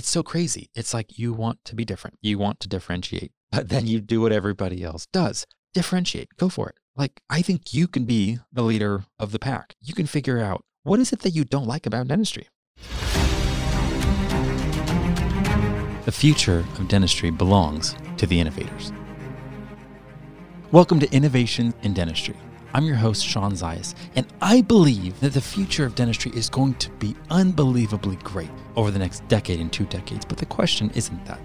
it's so crazy. It's like you want to be different. You want to differentiate, but then you do what everybody else does. Differentiate. Go for it. Like I think you can be the leader of the pack. You can figure out what is it that you don't like about dentistry. The future of dentistry belongs to the innovators. Welcome to Innovation in Dentistry. I'm your host, Shawn Zayas, and I believe that the future of dentistry is going to be unbelievably great over the next decade and two decades. But the question isn't that.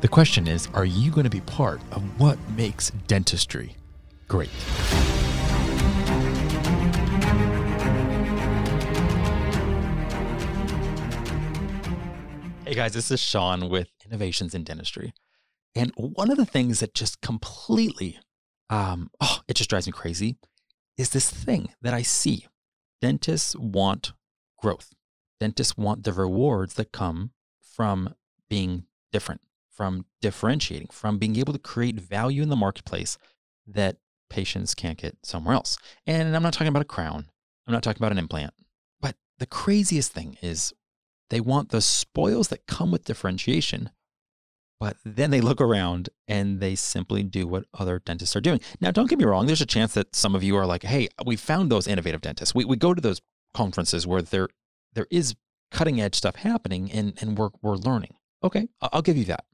The question is are you going to be part of what makes dentistry great? Hey guys, this is Shawn with Innovations in Dentistry. And one of the things that just completely um, oh, it just drives me crazy, is this thing that I see. Dentists want growth. Dentists want the rewards that come from being different, from differentiating, from being able to create value in the marketplace that patients can't get somewhere else. And I'm not talking about a crown, I'm not talking about an implant. But the craziest thing is they want the spoils that come with differentiation but then they look around and they simply do what other dentists are doing. Now, don't get me wrong, there's a chance that some of you are like, hey, we found those innovative dentists. We, we go to those conferences where there there is cutting edge stuff happening and, and we're, we're learning. Okay, I'll give you that.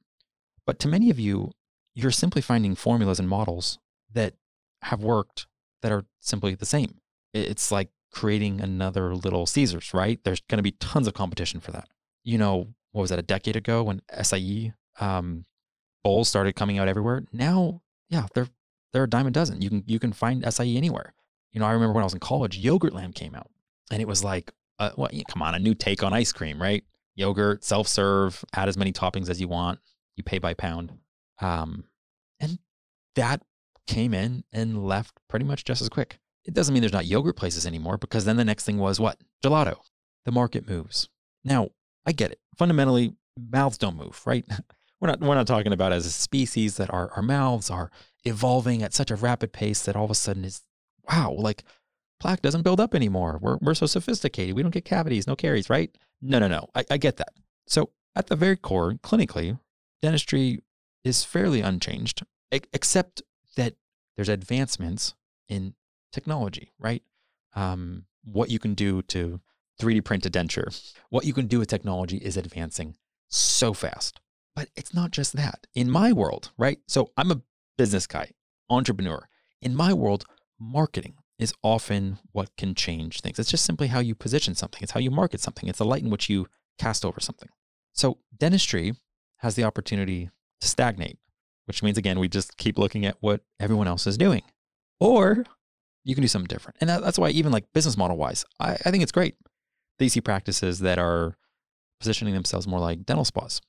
But to many of you, you're simply finding formulas and models that have worked that are simply the same. It's like creating another little Caesars, right? There's going to be tons of competition for that. You know, what was that, a decade ago when acai um, bowls started coming out everywhere. Now, yeah, they're they're a dime a dozen. You can you can find acai anywhere. You know, I remember when I was in college, Yogurtland came out, and it was like, uh, well, come on, a new take on ice cream, right? Yogurt, self serve, add as many toppings as you want. You pay by pound, um, and that came in and left pretty much just as quick. It doesn't mean there's not yogurt places anymore because then the next thing was what? Gelato. The market moves. Now, I get it. Fundamentally, mouths don't move, right? we're not we're not talking about as a species that our, our mouths are evolving at such a rapid pace that all of a sudden is wow, like plaque doesn't build up anymore. We're we're so sophisticated. We don't get cavities, no caries, right? No, no, no. I, I get that. So at the very core, clinically, dentistry is fairly unchanged, except that there's advancements in technology, right? Um, what you can do to 3D print a denture, what you can do with technology is advancing so fast. But it's not just that. In my world, right? So I'm a business guy, entrepreneur. In my world, marketing is often what can change things. It's just simply how you position something, it's how you market something, it's the light in which you cast over something. So dentistry has the opportunity to stagnate, which means, again, we just keep looking at what everyone else is doing. Or you can do something different. And that's why, even like business model wise, I, I think it's great. They see practices that are positioning themselves more like dental spas.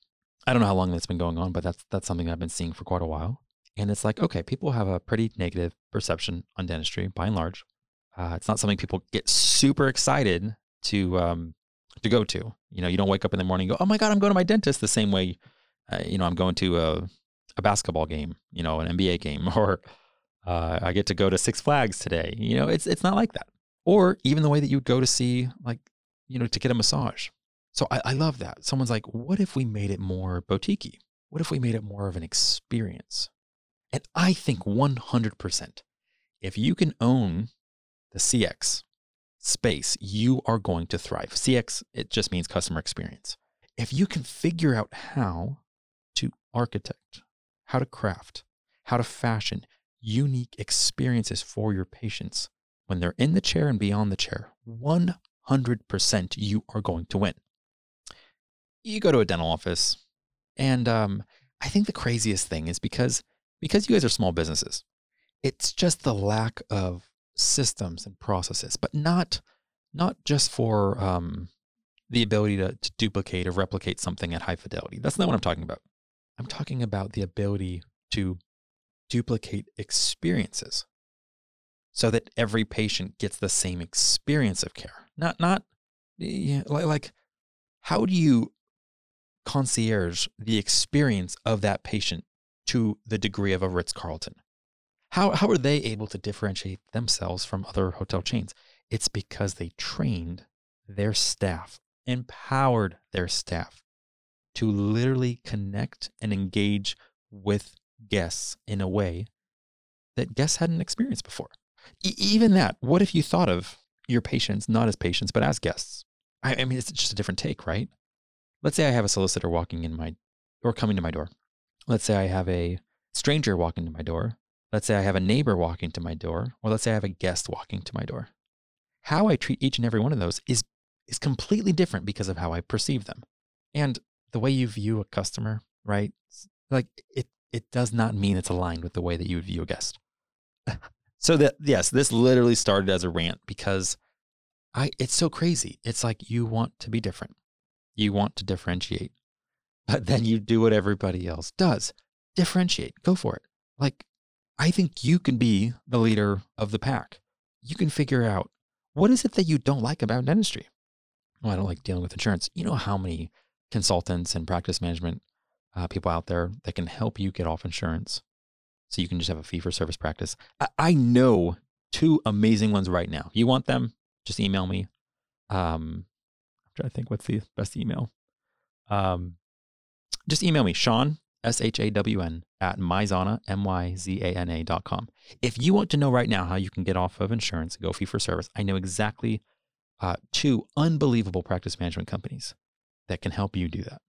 I don't know how long that's been going on, but that's that's something I've been seeing for quite a while. And it's like, okay, people have a pretty negative perception on dentistry by and large. Uh, it's not something people get super excited to um, to go to. You know, you don't wake up in the morning and go, "Oh my god, I'm going to my dentist," the same way, uh, you know, I'm going to a, a basketball game, you know, an NBA game, or uh, I get to go to Six Flags today. You know, it's it's not like that. Or even the way that you'd go to see, like, you know, to get a massage. So I, I love that. Someone's like, what if we made it more boutique What if we made it more of an experience? And I think 100%, if you can own the CX space, you are going to thrive. CX, it just means customer experience. If you can figure out how to architect, how to craft, how to fashion unique experiences for your patients when they're in the chair and beyond the chair, 100% you are going to win you go to a dental office, and um, I think the craziest thing is because because you guys are small businesses, it's just the lack of systems and processes, but not not just for um, the ability to, to duplicate or replicate something at high fidelity. That's not what I'm talking about. I'm talking about the ability to duplicate experiences so that every patient gets the same experience of care. Not not yeah, like how do you concierge the experience of that patient to the degree of a Ritz Carlton. How, how are they able to differentiate themselves from other hotel chains? It's because they trained their staff, empowered their staff to literally connect and engage with guests in a way that guests hadn't experienced before. E- even that, what if you thought of your patients not as patients, but as guests? I, I mean, it's just a different take, right? Let's say I have a solicitor walking in my or coming to my door. Let's say I have a stranger walking to my door. Let's say I have a neighbor walking to my door, or let's say I have a guest walking to my door. How I treat each and every one of those is is completely different because of how I perceive them. And the way you view a customer, right? Like it it does not mean it's aligned with the way that you would view a guest. so that yes, this literally started as a rant because I it's so crazy. It's like you want to be different. You want to differentiate. But then you do what everybody else does. Differentiate. Go for it. Like I think you can be the leader of the pack. You can figure out what is it that you don't like about dentistry? Well, I don't like dealing with insurance. You know how many consultants and practice management uh, people out there that can help you get off insurance so you can just have a fee for service practice. I, I know two amazing ones right now. You want them? Just email me. Um, To think what's the best email. Um, just email me, Shawn, S H A W N, at myzana, M Y Z A N A dot com. If you want to know right now how you can get off of insurance, go fee for service, I know exactly uh, two unbelievable practice management companies that can help you do that.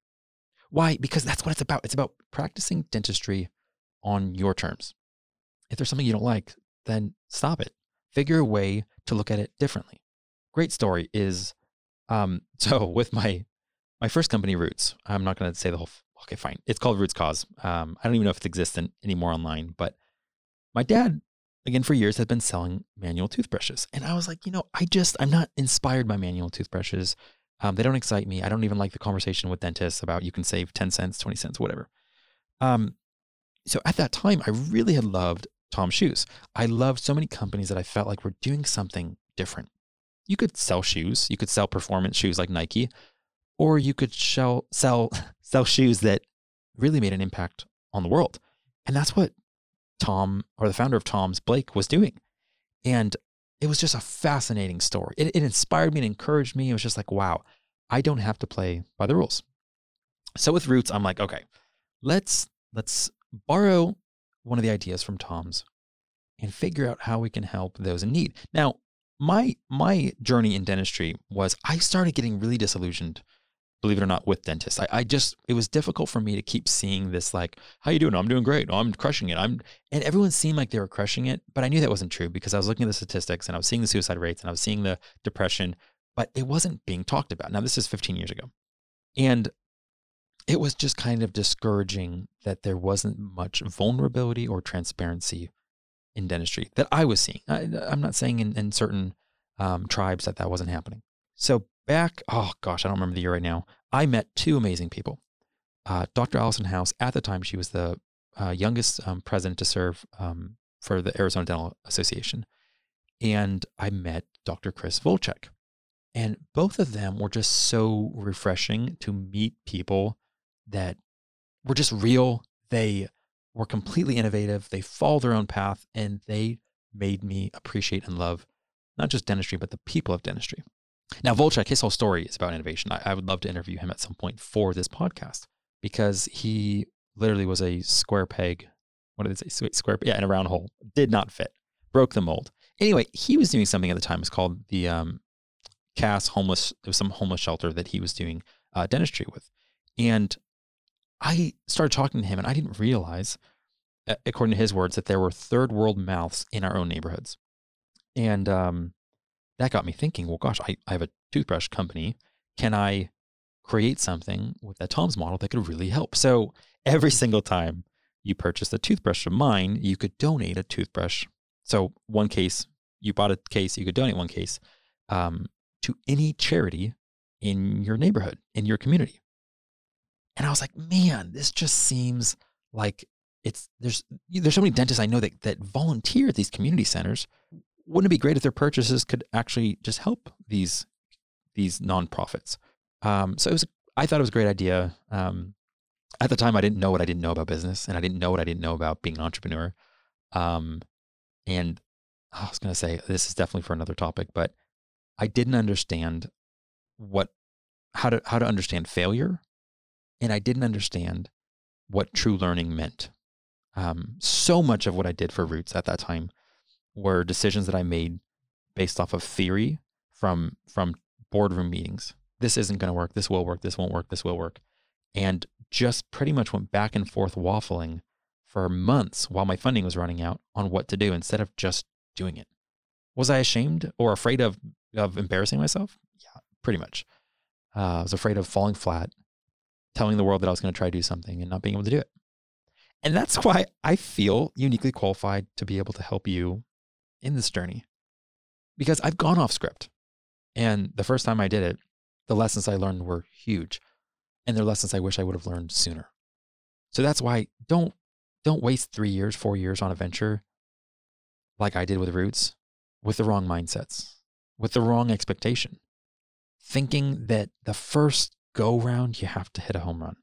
Why? Because that's what it's about. It's about practicing dentistry on your terms. If there's something you don't like, then stop it. Figure a way to look at it differently. Great story is um, so with my my first company, Roots. I'm not going to say the whole. Okay, fine. It's called RootsCause. Um, I don't even know if it's existent anymore online, but my dad, again, for years, had been selling manual toothbrushes, and I was like, you know, I just I'm not inspired by manual toothbrushes. Um, they don't excite me. I don't even like the conversation with dentists about you can save 10 cents, 20 cents, whatever. Um, so at that time, I really had loved Tom Shoes. I loved so many companies that I felt like were doing something different. You could sell shoes, you could sell performance shoes like Nike, or you could sell, sell, sell shoes that really made an impact on the world. And that's what Tom, or the founder of Tom's, Blake, was doing. And it was just a fascinating story. It, it inspired me and encouraged me. It was just like, wow, I don't have to play by the rules. So with Roots, I'm like, okay, let's let's borrow one of the ideas from Tom's and figure out how we can help those in need. Now, my my journey in dentistry was I started getting really disillusioned believe it or not, with dentists. I, I just it was difficult for me to keep seeing this like, how you doing? I'm doing great. I'm crushing it. I'm and everyone seemed like they were crushing it, but I knew that wasn't true because I was looking at the statistics and I was seeing the suicide rates and I was seeing the depression, but it wasn't being talked about. Now this is 15 years ago. And it was just kind of discouraging that there wasn't much vulnerability or transparency in dentistry that I was seeing. I, am not saying in, in certain um, tribes that that wasn't happening. So back, oh gosh, I don't remember the year right now. I met two amazing people. Uh, Dr. Allison House, at the time, she was the uh, youngest um, president to serve um, for the Arizona Dental Association. And I met Dr. Chris Volchek. And both of them were just so refreshing to meet people that were just real. They were completely innovative. They followed their own path and they made me appreciate and love not just dentistry, but the people of dentistry. Now, Volchek, his whole story is about innovation. I, I, would love to interview him at some point for this podcast because he literally was a square peg. What did it say? Square, yeah, in a round hole. Did not fit. Broke the mold. Anyway, he was doing something at the time. It's called the um, Cass Homeless. It was some homeless shelter that he was doing uh, dentistry with, and I started talking to him, and I didn't realize, according to his words, that there were third world mouths in our own neighborhoods, and um, that got me thinking, well, gosh, I, I have a toothbrush company. Can I create something with that Tom's model that could really help? So every single time you purchased a toothbrush of mine, you could donate a toothbrush. So one case, you bought a case, you could donate one case um, to any charity in your neighborhood, in your community. And I was like, man, this just seems like it's there's there's so many dentists I know that that volunteer at these community centers wouldn't it be great if their purchases could actually just help these these nonprofits? Um, so it was. I thought it was a great idea. Um, at the time, I didn't know what I didn't know about business, and I didn't know what I didn't know about being an entrepreneur. Um, and I was going to say this is definitely for another topic, but I didn't understand what how to how to understand failure and I didn't understand what true learning meant. Um, so much of what I did for Roots at that time were decisions that I made based off of theory from from boardroom meetings. This isn't going to work. This will work. This won't work. This will work. And just pretty much went back and forth waffling for months while my funding was running out on what to do instead of just doing it. Was I ashamed or afraid of of embarrassing myself? Yeah, pretty much. Uh, I was afraid of falling flat, telling the world that I was going to try to do something and not being able to do it. And that's why I feel uniquely qualified to be able to help you in this journey because I've gone off script. And the first time I did it, the lessons I learned were huge. And they're lessons I wish I would have learned sooner. So that's why don't don't waste 3 years, 4 years on a venture like I did with Roots with the wrong mindsets, with the wrong expectation. Thinking that the first go round you have to hit a home run.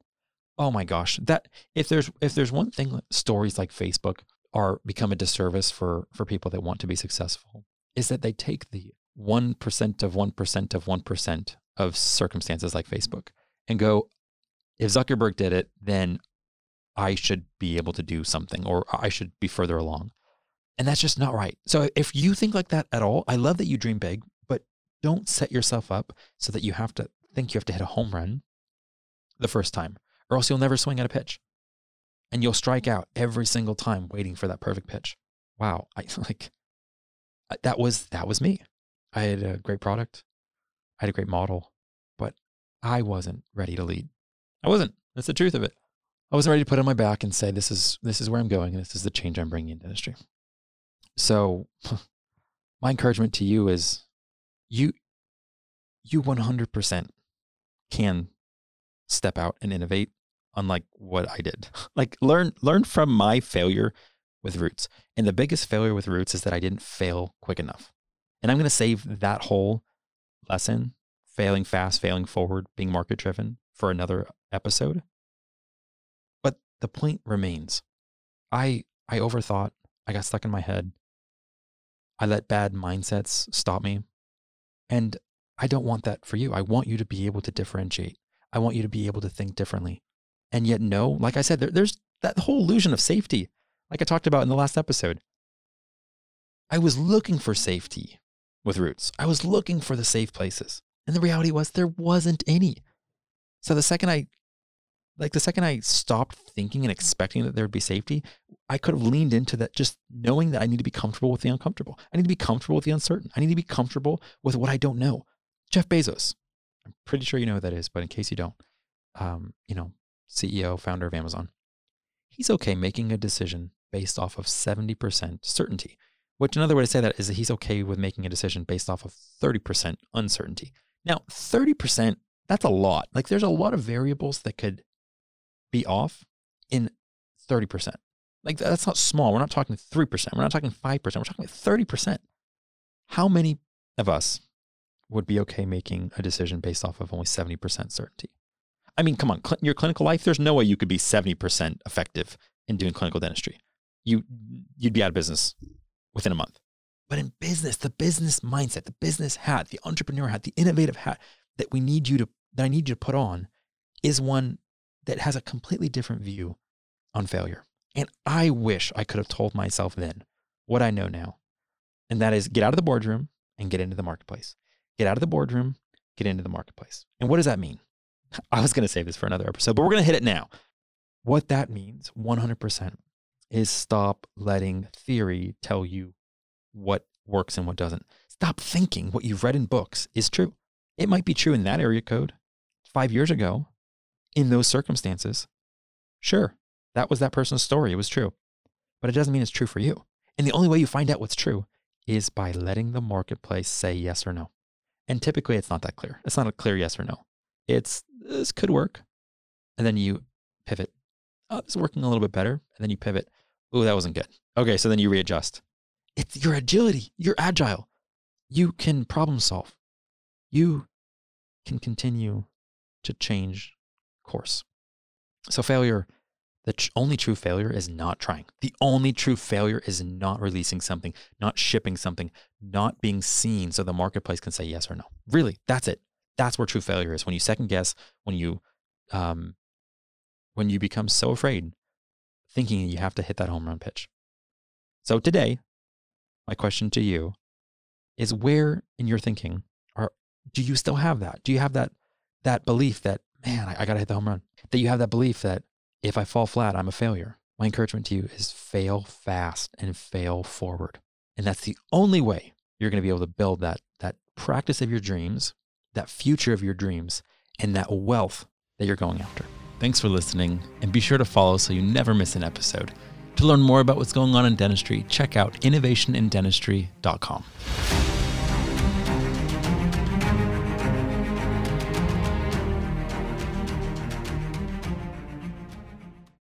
Oh my gosh, that if there's if there's one thing stories like Facebook are become a disservice for for people that want to be successful is that they take the 1% of 1% of 1% of circumstances like Facebook and go if Zuckerberg did it then I should be able to do something or I should be further along. And that's just not right. So if you think like that at all, I love that you dream big, but don't set yourself up so that you have to think you have to hit a home run the first time or else you'll never swing at a pitch and you'll strike out every single time waiting for that perfect pitch. Wow, I like that was that was me. I had a great product. I had a great model, but I wasn't ready to lead. I wasn't. That's the truth of it. I wasn't ready to put on my back and say this is this is where I'm going and this is the change I'm bringing into industry. So, my encouragement to you is you you 100% can step out and innovate unlike what I did. Like learn learn from my failure with roots. And the biggest failure with roots is that I didn't fail quick enough. And I'm going to save that whole lesson, failing fast, failing forward, being market driven for another episode. But the point remains. I I overthought. I got stuck in my head. I let bad mindsets stop me. And I don't want that for you. I want you to be able to differentiate. I want you to be able to think differently and yet know, like I said, there, there's that whole illusion of safety, like I talked about in the last episode. I was looking for safety with roots. I was looking for the safe places. And the reality was there wasn't any. So the second I like the second I stopped thinking and expecting that there would be safety, I could have leaned into that just knowing that I need to be comfortable with the uncomfortable. I need to be comfortable with the uncertain. I need to be comfortable with what I don't know. Jeff Bezos. I'm pretty sure you know who that is, but in case you don't, um, you know, CEO, founder of Amazon, he's okay making a decision based off of 70% certainty, which another way to say that is that he's okay with making a decision based off of 30% uncertainty. Now, 30%, that's a lot. Like there's a lot of variables that could be off in 30%. Like that's not small. We're not talking 3%. We're not talking 5%. We're talking 30%. How many of us would be okay making a decision based off of only 70% certainty? I mean, come on, cl- your clinical life, there's no way you could be 70% effective in doing clinical dentistry. You, you'd be out of business within a month. But in business, the business mindset, the business hat, the entrepreneur hat, the innovative hat that we need you to, that I need you to put on is one that has a completely different view on failure. And I wish I could have told myself then what I know now. And that is get out of the boardroom and get into the marketplace. Get out of the boardroom, get into the marketplace. And what does that mean? I was going to save this for another episode, but we're going to hit it now. What that means 100% is stop letting theory tell you what works and what doesn't. Stop thinking what you've read in books is true. It might be true in that area code five years ago in those circumstances. Sure, that was that person's story. It was true. But it doesn't mean it's true for you. And the only way you find out what's true is by letting the marketplace say yes or no. And typically it's not that clear. It's not a clear yes or no. It's this could work. And then you pivot. Oh, this is working a little bit better. And then you pivot. Oh, that wasn't good. Okay, so then you readjust. It's your agility. You're agile. You can problem solve. You can continue to change course. So failure, the tr- only true failure is not trying. The only true failure is not releasing something, not shipping something, not being seen so the marketplace can say yes or no. Really, that's it. That's where true failure is. When you second guess, when you um, when you become so afraid, thinking you have to hit that home run pitch. So today, my question to you is where in your thinking are do you still have that? Do you have that that belief that, man, I, I gotta hit the home run? That you have that belief that if I fall flat, I'm a failure. My encouragement to you is fail fast and fail forward. And that's the only way you're going to be able to build that, that practice of your dreams, that future of your dreams, and that wealth that you're going after. Thanks for listening, and be sure to follow so you never miss an episode. To learn more about what's going on in dentistry, check out innovationindentistry.com.